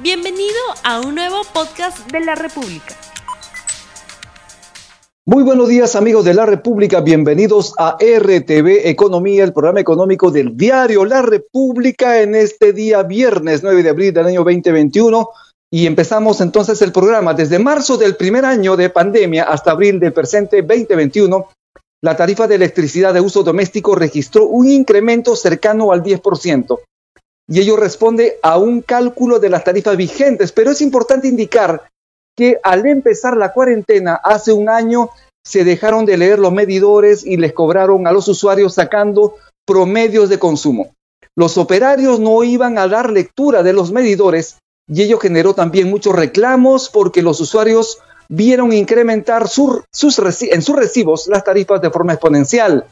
Bienvenido a un nuevo podcast de la República. Muy buenos días amigos de la República, bienvenidos a RTV Economía, el programa económico del diario La República en este día viernes 9 de abril del año 2021 y empezamos entonces el programa. Desde marzo del primer año de pandemia hasta abril del presente 2021, la tarifa de electricidad de uso doméstico registró un incremento cercano al 10% y ello responde a un cálculo de las tarifas vigentes. Pero es importante indicar que al empezar la cuarentena hace un año se dejaron de leer los medidores y les cobraron a los usuarios sacando promedios de consumo. Los operarios no iban a dar lectura de los medidores y ello generó también muchos reclamos porque los usuarios vieron incrementar en sus recibos las tarifas de forma exponencial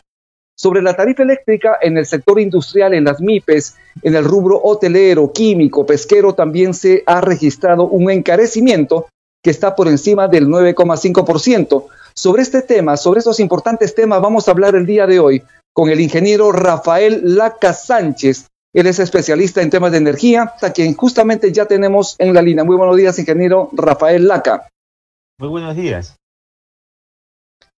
sobre la tarifa eléctrica en el sector industrial, en las MIPES, en el rubro hotelero, químico, pesquero, también se ha registrado un encarecimiento que está por encima del 9,5%. Sobre este tema, sobre estos importantes temas, vamos a hablar el día de hoy con el ingeniero Rafael Laca Sánchez. Él es especialista en temas de energía, a quien justamente ya tenemos en la línea. Muy buenos días, ingeniero Rafael Laca. Muy buenos días.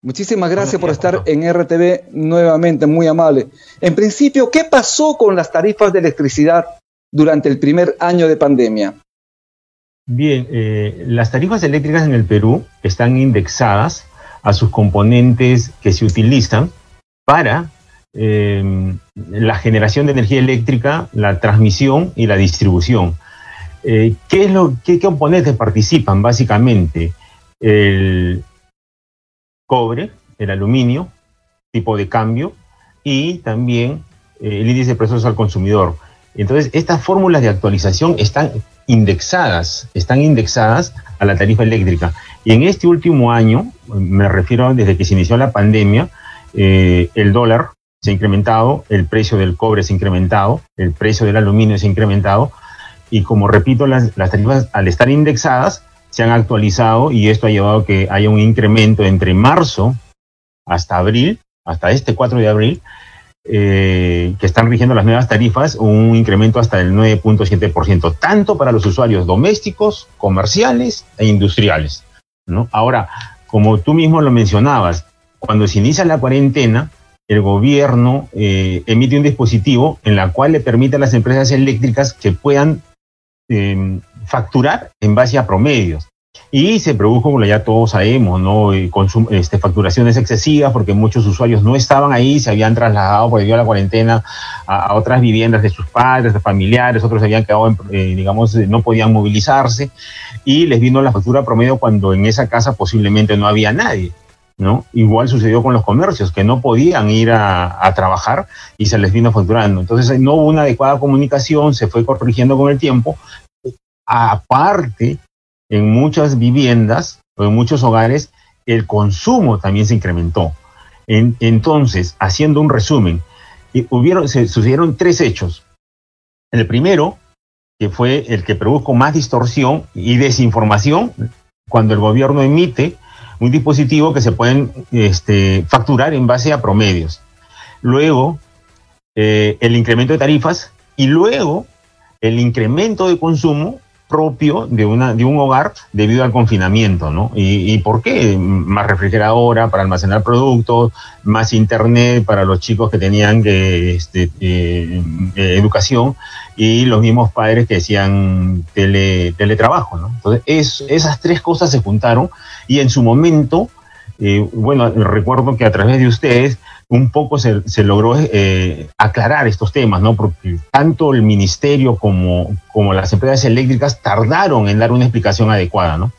Muchísimas gracias por estar en RTV nuevamente, muy amable. En principio, ¿qué pasó con las tarifas de electricidad durante el primer año de pandemia? Bien, eh, las tarifas eléctricas en el Perú están indexadas a sus componentes que se utilizan para eh, la generación de energía eléctrica, la transmisión y la distribución. Eh, ¿qué, es lo, ¿Qué componentes participan? Básicamente, el, cobre, el aluminio, tipo de cambio y también eh, el índice de precios al consumidor. Entonces, estas fórmulas de actualización están indexadas, están indexadas a la tarifa eléctrica. Y en este último año, me refiero desde que se inició la pandemia, eh, el dólar se ha incrementado, el precio del cobre se ha incrementado, el precio del aluminio se ha incrementado. Y como repito, las, las tarifas al estar indexadas se han actualizado y esto ha llevado a que haya un incremento entre marzo hasta abril, hasta este 4 de abril, eh, que están rigiendo las nuevas tarifas, un incremento hasta el 9.7%, tanto para los usuarios domésticos, comerciales e industriales. ¿no? Ahora, como tú mismo lo mencionabas, cuando se inicia la cuarentena, el gobierno eh, emite un dispositivo en la cual le permite a las empresas eléctricas que puedan eh, facturar en base a promedios. Y se produjo, como ya todos sabemos, ¿no? Eh, este, facturaciones excesivas porque muchos usuarios no estaban ahí, se habían trasladado por debido a la cuarentena a, otras viviendas de sus padres, de familiares, otros habían quedado, eh, digamos, no podían movilizarse y les vino la factura promedio cuando en esa casa posiblemente no había nadie. ¿No? Igual sucedió con los comercios, que no podían ir a, trabajar y se les vino facturando. Entonces no hubo una adecuada comunicación, se fue corrigiendo con el tiempo Aparte, en muchas viviendas o en muchos hogares, el consumo también se incrementó. entonces, haciendo un resumen, hubieron, se sucedieron tres hechos. El primero, que fue el que produjo más distorsión y desinformación, cuando el gobierno emite un dispositivo que se pueden este, facturar en base a promedios. Luego, eh, el incremento de tarifas y luego el incremento de consumo propio de, una, de un hogar debido al confinamiento, ¿no? ¿Y, por qué? Más refrigeradora para almacenar productos, más internet para los chicos que tenían este, eh, eh, educación y los mismos padres que hacían tele, teletrabajo, ¿no? Entonces, esas tres cosas se juntaron y en su momento, eh, bueno, recuerdo que a través de ustedes un poco se, logró eh, aclarar estos temas, ¿no? Porque tanto el ministerio como, como las empresas eléctricas tardaron en dar una explicación adecuada, ¿no?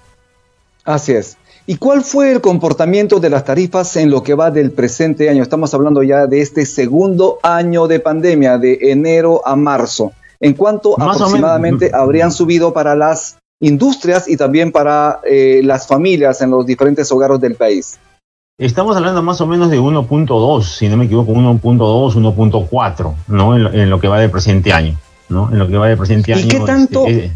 Así es. ¿Y cuál fue el comportamiento de las tarifas en lo que va del presente año? Estamos hablando ya de este segundo año de pandemia, de enero a marzo. ¿En cuánto aproximadamente habrían subido para las industrias y también para eh, las familias en los diferentes hogares del país? Estamos hablando más o menos de 1.2, si no me equivoco, 1.2, 1.4, ¿no? En lo, que va del presente año, ¿no? En lo que va del presente año. ¿Y qué tanto, este,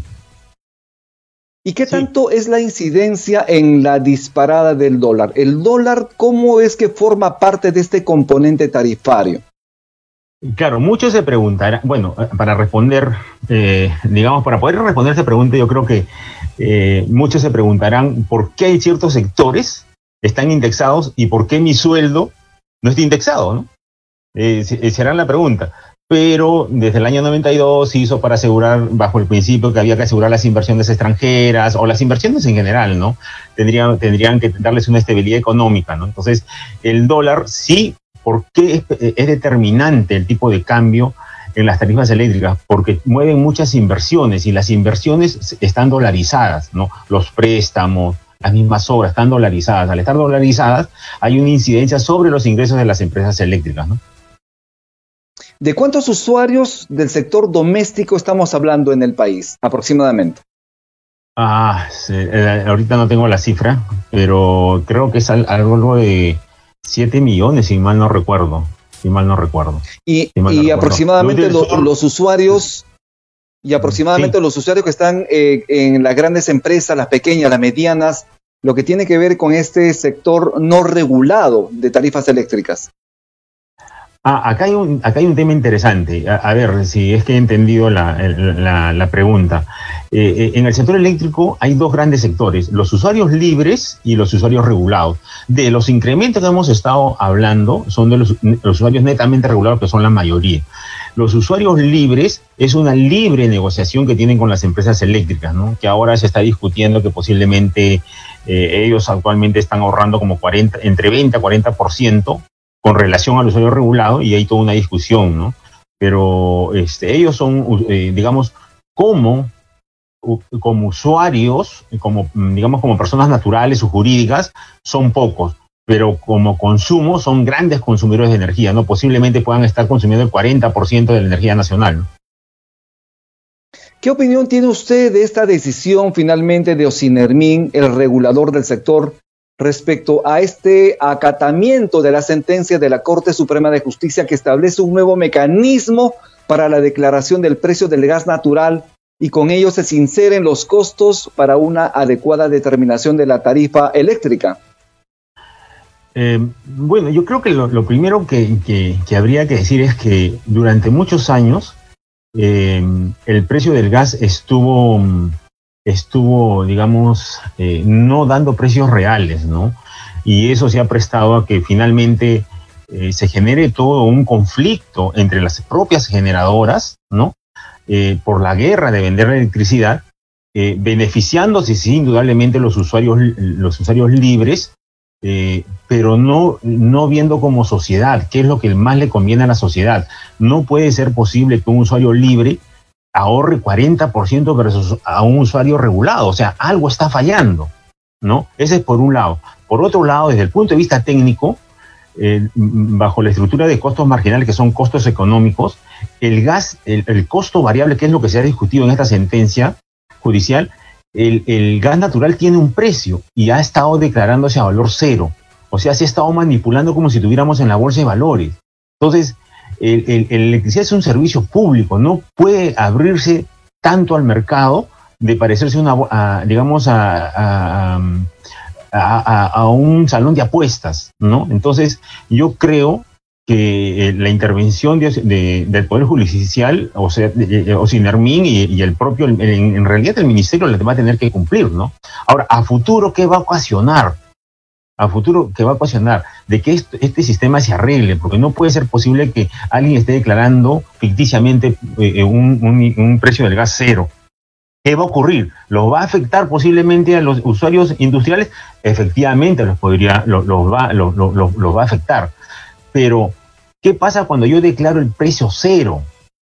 ¿y qué tanto es la incidencia en la disparada del dólar? ¿El dólar cómo es que forma parte de este componente tarifario? Claro, muchos se preguntarán, bueno, para responder, eh, digamos, para poder responder esta pregunta, yo creo que eh, muchos se preguntarán por qué hay ciertos sectores están indexados y por qué mi sueldo no está indexado, ¿no? Eh, será la pregunta. Pero desde el año 92 se hizo para asegurar, bajo el principio que había que asegurar las inversiones extranjeras o las inversiones en general, ¿no? Tendrían, tendrían que darles una estabilidad económica, ¿no? Entonces, el dólar sí, ¿por qué es, determinante el tipo de cambio en las tarifas eléctricas? Porque mueven muchas inversiones y las inversiones están dolarizadas, ¿no? Los préstamos, las mismas obras están dolarizadas. Al estar dolarizadas, hay una incidencia sobre los ingresos de las empresas eléctricas, ¿no? ¿De cuántos usuarios del sector doméstico estamos hablando en el país aproximadamente? Ah, eh, ahorita no tengo la cifra, pero creo que es algo de 7 millones, si mal no recuerdo. Si mal no recuerdo. Y, aproximadamente los usuarios y aproximadamente los usuarios que están eh, en las grandes empresas, las pequeñas, las medianas, lo que tiene que ver con este sector no regulado de tarifas eléctricas. Ah, acá hay un, acá hay un tema interesante. A, ver si es que he entendido la, pregunta. Eh, eh, en el sector eléctrico hay dos grandes sectores, los usuarios libres y los usuarios regulados. De los incrementos que hemos estado hablando son de los, usuarios netamente regulados, que son la mayoría. Los usuarios libres es una libre negociación que tienen con las empresas eléctricas, ¿no? que ahora se está discutiendo que posiblemente eh, ellos actualmente están ahorrando como 40, entre 20 a 40% con relación al usuario regulado y hay toda una discusión, ¿no? Pero este, ellos son, eh, digamos, como, como usuarios, como, digamos, como personas naturales o jurídicas, son pocos, pero como consumo son grandes consumidores de energía, ¿no? Posiblemente puedan estar consumiendo el 40% de la energía nacional, ¿no? ¿Qué opinión tiene usted de esta decisión finalmente de Ocinermin, el regulador del sector, respecto a este acatamiento de la sentencia de la Corte Suprema de Justicia que establece un nuevo mecanismo para la declaración del precio del gas natural y con ello se sinceren los costos para una adecuada determinación de la tarifa eléctrica. Eh, bueno, yo creo que lo, primero que, habría que decir es que durante muchos años eh, el precio del gas estuvo estuvo, digamos, eh, no dando precios reales, ¿no? Y eso se ha prestado a que finalmente eh, se genere todo un conflicto entre las propias generadoras, ¿no? Eh, por la guerra de vender electricidad, beneficiándose sí, indudablemente los usuarios, los usuarios libres, pero no, no viendo como sociedad qué es lo que más le conviene a la sociedad. No puede ser posible que un usuario libre ahorre 40% versus a un usuario regulado. O sea, algo está fallando, ¿no? Ese es por un lado. Por otro lado, desde el punto de vista técnico, eh, bajo la estructura de costos marginales, que son costos económicos, el gas, el, costo variable, que es lo que se ha discutido en esta sentencia judicial, el, gas natural tiene un precio y ha estado declarándose a valor cero. O sea, se ha estado manipulando como si tuviéramos en la bolsa de valores. Entonces, el, electricidad es un servicio público, no puede abrirse tanto al mercado de parecerse una, digamos, a, a, un salón de apuestas, ¿no? Entonces, yo creo que eh, la intervención del Poder Judicial, o sea, o Sinermin y, y, el propio, en, realidad el Ministerio le va a tener que cumplir, ¿no? Ahora, a futuro, ¿qué va a ocasionar? a futuro que va a ocasionar de que este, sistema se arregle, porque no puede ser posible que alguien esté declarando ficticiamente eh, eh, un, precio del gas cero. ¿Qué va a ocurrir? ¿Lo va a afectar posiblemente a los usuarios industriales? Efectivamente, los, podría, los, va, los, va a afectar. Pero, ¿qué pasa cuando yo declaro el precio cero?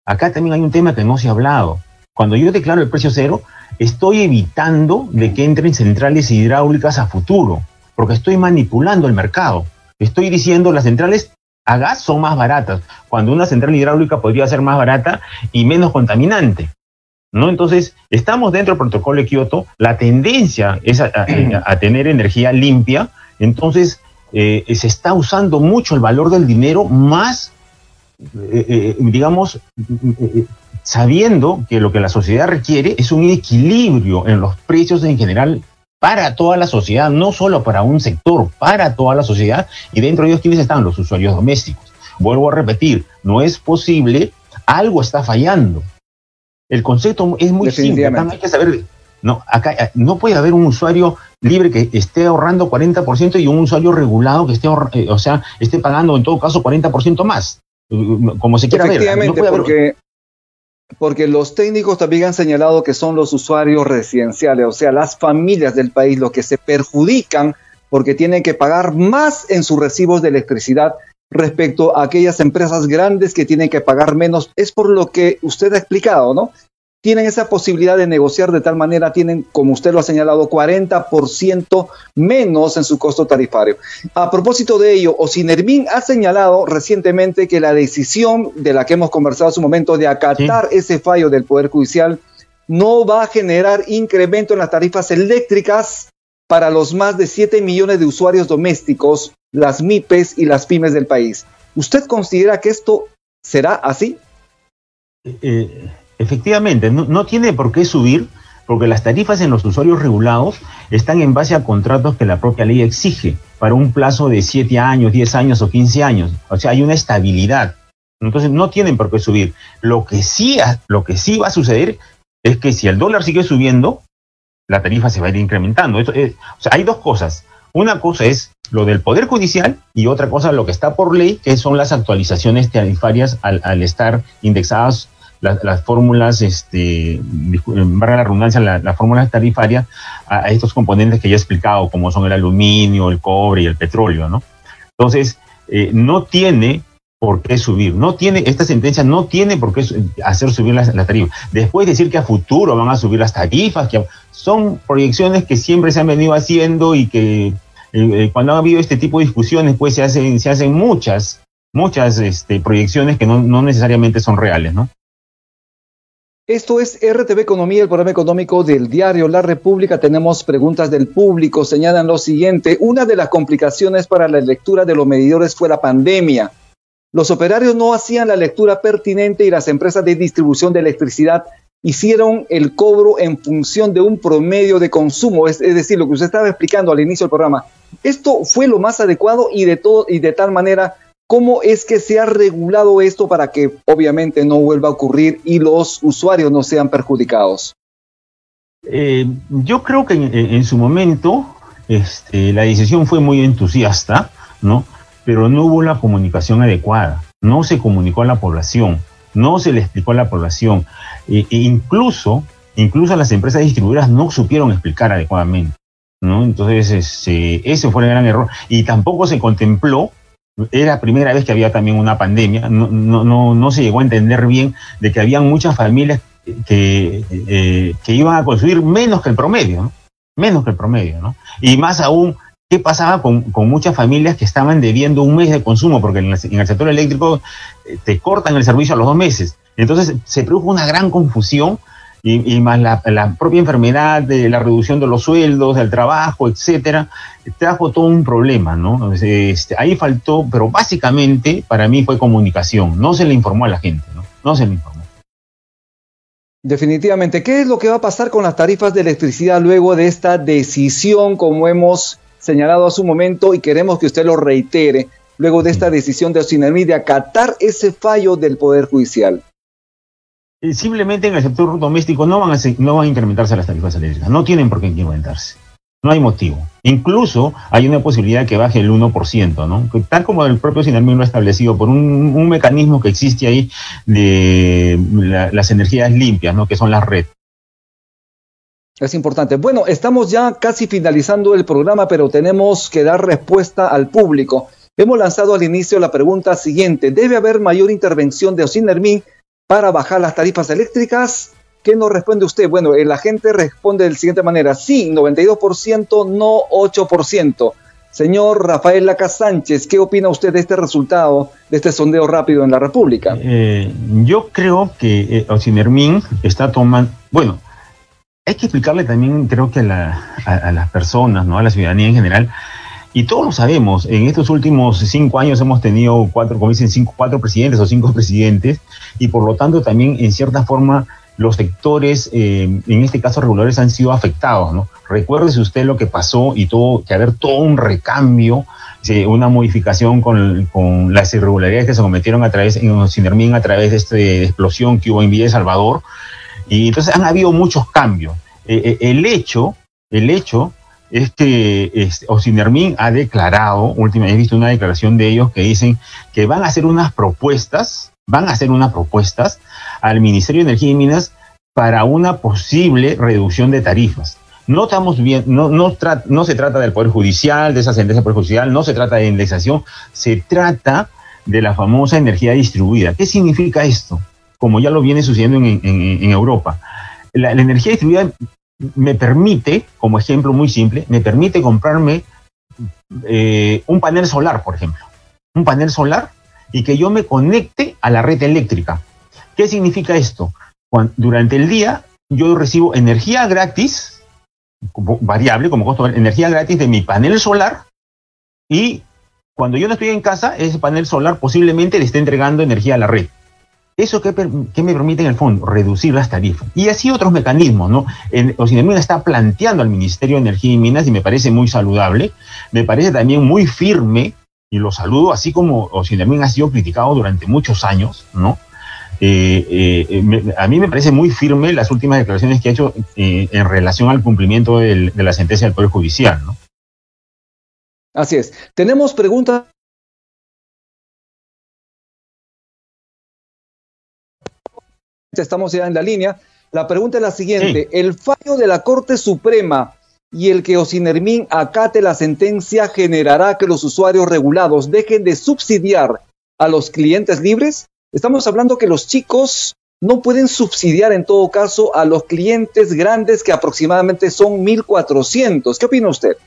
Acá también hay un tema que no se ha hablado. Cuando yo declaro el precio cero, estoy evitando de que entren centrales hidráulicas a futuro porque estoy manipulando el mercado. Estoy diciendo las centrales a gas son más baratas, cuando una central hidráulica podría ser más barata y menos contaminante. ¿No? Entonces, estamos dentro del protocolo de Kioto, la tendencia es a, tener energía limpia, entonces eh, se está usando mucho el valor del dinero más, eh, eh, digamos, sabiendo que lo que la sociedad requiere es un equilibrio en los precios en general para toda la sociedad, no solo para un sector, para toda la sociedad, y dentro de ellos, ¿quiénes están? Los usuarios domésticos. vuelvo a repetir, no es posible, algo está fallando. El concepto es muy simple, hay que saber, no, acá no puede haber un usuario libre que esté ahorrando 40% y un usuario regulado que esté, eh, o sea, esté pagando en todo caso 40% más, como se quiera ver. No porque, porque los técnicos también han señalado que son los usuarios residenciales, o sea, las familias del país los que se perjudican porque tienen que pagar más en sus recibos de electricidad respecto a aquellas empresas grandes que tienen que pagar menos. Es por lo que usted ha explicado, ¿no? Tienen esa posibilidad de negociar de tal manera, tienen, como usted lo ha señalado, 40% menos en su costo tarifario. A propósito de ello, Osinermin ha señalado recientemente que la decisión de la que hemos conversado hace un momento de acatar ese fallo del Poder Judicial no va a generar incremento en las tarifas eléctricas para los más de 7 millones de usuarios domésticos, las MIPES y las pymes del país. ¿Usted considera que esto será así? Eh, efectivamente, no, tiene por qué subir porque las tarifas en los usuarios regulados están en base a contratos que la propia ley exige para un plazo de 7 años, 10 años o 15 años. O sea, hay una estabilidad. Entonces no tienen por qué subir. Lo que sí, lo que sí va a suceder es que si el dólar sigue subiendo, la tarifa se va a ir incrementando. o sea, hay dos cosas. Una cosa es lo del Poder Judicial y otra cosa lo que está por ley, que son las actualizaciones tarifarias al, estar indexadas las, fórmulas, este, barra la redundancia, las fórmulas tarifarias a, estos componentes que ya he explicado, como son el aluminio, el cobre y el petróleo, ¿no? Entonces, eh, no tiene por qué subir. No tiene, esta sentencia no tiene por qué hacer subir las, tarifas. Después decir que a futuro van a subir las tarifas, que son proyecciones que siempre se han venido haciendo y que eh, eh, cuando ha habido este tipo de discusiones, pues se hacen, se hacen muchas, muchas este, proyecciones que no necesariamente son reales, ¿no? Esto es RTV Economía, el programa económico del diario La República. Tenemos preguntas del público. Señalan lo siguiente. Una de las complicaciones para la lectura de los medidores fue la pandemia. Los operarios no hacían la lectura pertinente y las empresas de distribución de electricidad hicieron el cobro en función de un promedio de consumo, es, decir, lo que usted estaba explicando al inicio del programa. Esto fue lo más adecuado y de todo y de tal manera cómo es que se ha regulado esto para que obviamente no vuelva a ocurrir y los usuarios no sean perjudicados. Eh, yo creo que en, su momento este, la decisión fue muy entusiasta, ¿no? pero no hubo la comunicación adecuada, no se comunicó a la población, no se le explicó a la población, e, e incluso, incluso las empresas distribuidoras no supieron explicar adecuadamente. ¿no? Entonces, ese, ese fue el gran error. Y tampoco se contempló era la primera vez que había también una pandemia, no, no, no, no se llegó a entender bien de que había muchas familias que, eh, que iban a consumir menos que el promedio, ¿no? menos que el promedio, ¿no? Y más aún ¿Qué pasaba con, muchas familias que estaban debiendo un mes de consumo? Porque en, el sector eléctrico eh, te cortan el servicio a los dos meses. Entonces se produjo una gran confusión y, más la, propia enfermedad, de la reducción de los sueldos, del trabajo, etcétera, trajo todo un problema, ¿no? Este, ahí faltó, pero básicamente para mí fue comunicación. No se le informó a la gente, ¿no? No se le informó. Definitivamente. ¿Qué es lo que va a pasar con las tarifas de electricidad luego de esta decisión, como hemos señalado hace un momento y queremos que usted lo reitere luego de esta decisión de Ocinermi de acatar ese fallo del Poder Judicial? Eh, simplemente en el sector doméstico no van, a, no van a incrementarse las tarifas eléctricas, no tienen por qué incrementarse. No hay motivo. Incluso hay una posibilidad que baje el 1%, ¿no? Tal como el propio Sinermi lo ha establecido por un, mecanismo que existe ahí de las energías limpias, ¿no? Que son las redes. Es importante. Bueno, estamos ya casi finalizando el programa, pero tenemos que dar respuesta al público. Hemos lanzado al inicio la pregunta siguiente. ¿Debe haber mayor intervención de Osinermin para bajar las tarifas eléctricas? ¿Qué nos responde usted? Bueno, la gente responde de la siguiente manera. Sí, 92%, no 8%. Señor Rafael Laca Sánchez, ¿qué opina usted de este resultado, de este sondeo rápido en la República? Eh, yo creo que eh, está tomando, bueno, hay que explicarle también, creo que a, las personas, ¿no? a la ciudadanía en general, y todos lo sabemos, en estos últimos cinco años hemos tenido cuatro, como dicen, cinco, cuatro presidentes o cinco presidentes, y por lo tanto también en cierta forma los sectores, eh, en este caso reguladores, han sido afectados, ¿no? Recuérdese usted lo que pasó y tuvo que haber todo un recambio, una modificación con, con, las irregularidades que se cometieron a través, en Sinermin a través de esta explosión que hubo en Villa de Salvador. Y entonces han habido muchos cambios. Eh, eh, el hecho, el hecho es que este, Ocinermin ha declarado, últimamente he visto una declaración de ellos que dicen que van a hacer unas propuestas, van a hacer unas propuestas al Ministerio de Energía y Minas para una posible reducción de tarifas. No estamos bien, no, no, se trata del Poder Judicial, de esa sentencia del Poder Judicial, no se trata de indexación, se trata de la famosa energía distribuida. ¿Qué significa esto? Como ya lo viene sucediendo en, Europa. La, energía distribuida me permite, como ejemplo muy simple, me permite comprarme eh, un panel solar, por ejemplo. Un panel solar y que yo me conecte a la red eléctrica. ¿Qué significa esto? durante el día yo recibo energía gratis, como variable, como costo, energía gratis de mi panel solar y cuando yo no estoy en casa, ese panel solar posiblemente le esté entregando energía a la red. ¿Eso qué, me permite en el fondo? Reducir las tarifas. Y así otros mecanismos, ¿no? El, está planteando al Ministerio de Energía y Minas y me parece muy saludable, me parece también muy firme, y lo saludo, así como Ocinermin ha sido criticado durante muchos años, ¿no? Eh, eh, a mí me parece muy firme las últimas declaraciones que ha hecho eh, en relación al cumplimiento de la sentencia del Poder Judicial, ¿no? Así es. Tenemos preguntas estamos ya en la línea. La pregunta es la siguiente. ¿El fallo de la Corte Suprema y el que Ocinermin acate la sentencia generará que los usuarios regulados dejen de subsidiar a los clientes libres? Estamos hablando que los chicos no pueden subsidiar en todo caso a los clientes grandes que aproximadamente son 1.400. ¿Qué opina usted?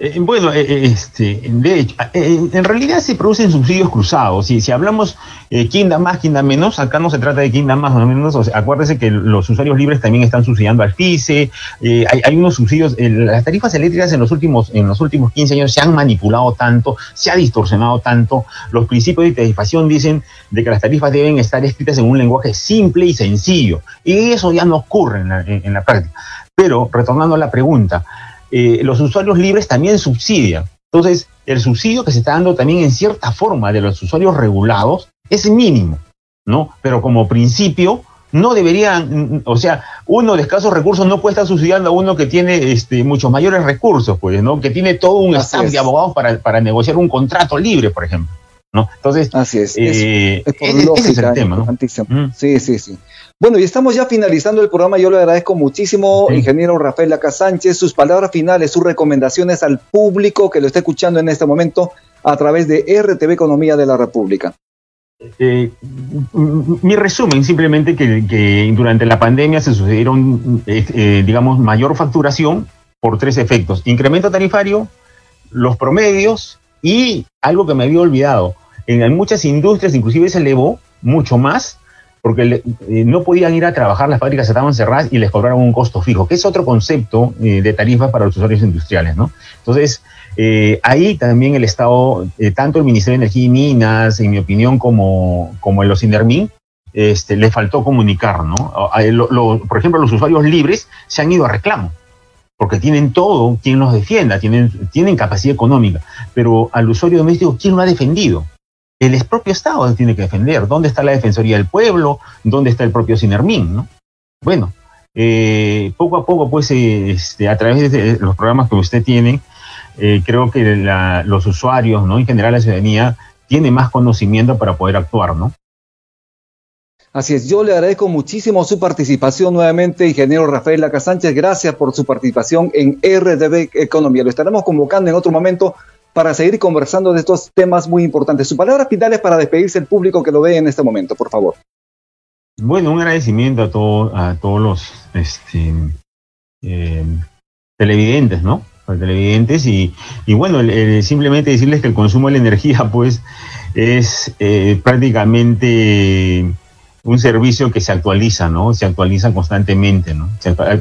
Eh, bueno, eh, eh, este, de hecho, en realidad se producen subsidios cruzados. Si, hablamos quién da más, quién da menos, acá no se trata de quién da más o menos. Acuérdese que los usuarios libres también están subsidiando al FICE. hay, hay, unos subsidios. las tarifas eléctricas en los, últimos, en los últimos 15 años se han manipulado tanto, se ha distorsionado tanto. Los principios de tarifación dicen de que las tarifas deben estar escritas en un lenguaje simple y sencillo. Y eso ya no ocurre en la, en la práctica. Pero, retornando a la pregunta, eh, los usuarios libres también subsidian. Entonces, el subsidio que se está dando también en cierta forma de los usuarios regulados es mínimo, ¿no? Pero como principio, no deberían, o sea, uno de escasos recursos no puede estar subsidiando a uno que tiene este, muchos mayores recursos, pues, ¿no? Que tiene todo un staff de abogados para, para negociar un contrato libre, por ejemplo. ¿No? Entonces, Así es. Eh, es, ese es el tema, ¿no? Mm. Sí, sí, sí. Bueno, y estamos ya finalizando el programa. Yo le agradezco muchísimo, ingeniero Rafael Laca Sánchez, sus palabras finales, sus recomendaciones al público que lo está escuchando en este momento a través de RTV Economía de la República. Eh, mi resumen, simplemente que, durante la pandemia se sucedieron, eh, digamos, mayor facturación por tres efectos. Incremento tarifario, los promedios y algo que me había olvidado, en muchas industrias inclusive se elevó mucho más porque eh, no podían ir a trabajar, las fábricas estaban cerradas y les cobraron un costo fijo, que es otro concepto eh, de tarifas para los usuarios industriales, ¿no? Entonces, eh, ahí también el Estado, tanto el Ministerio de Energía y Minas, en mi opinión, como, como el OSINERMIN, este, le faltó comunicar, ¿no? por ejemplo, los usuarios libres se han ido a reclamo, porque tienen todo, quien los defienda, tienen, tienen capacidad económica, pero al usuario doméstico, ¿quién lo ha defendido? El propio Estado tiene que defender. ¿Dónde está la Defensoría del Pueblo? ¿Dónde está el propio Sinermin? ¿no? Bueno, eh, poco a poco, pues, eh, a través de los programas que usted tiene, eh, creo que los usuarios, ¿no? En general la ciudadanía, tiene más conocimiento para poder actuar, ¿no? Así es, yo le agradezco muchísimo su participación nuevamente, ingeniero Rafael Laca Sánchez. Gracias por su participación en RDB Economía. Lo estaremos convocando en otro momento para seguir conversando de estos temas muy importantes. Sus palabras finales para despedirse el público que lo ve en este momento, por favor. Bueno, un agradecimiento a, todo, a todos los este, eh, televidentes, ¿no? Los televidentes y, y bueno, simplemente decirles que el consumo de la energía, pues, es eh, prácticamente un servicio que se actualiza, ¿no? Se actualiza constantemente, ¿no?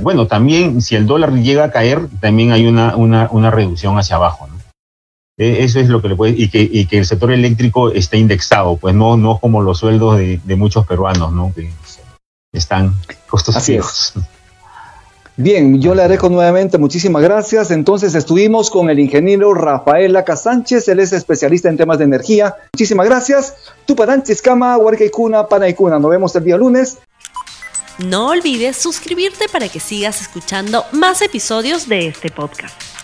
bueno, también si el dólar llega a caer, también hay una, una, una reducción hacia abajo, ¿no? E, eso es lo que le puede, y que, y que el sector eléctrico esté indexado, pues no, no como los sueldos de, de muchos peruanos, ¿no? Que están costos fijos. Bien, yo le agradezco nuevamente, muchísimas gracias. Entonces estuvimos con el ingeniero Rafael Laca Sánchez, él es especialista en temas de energía. Muchísimas gracias. Tupadanchis Kama, Huarcaicuna, Panaicuna. Nos vemos el día lunes. No olvides suscribirte para que sigas escuchando más episodios de este podcast.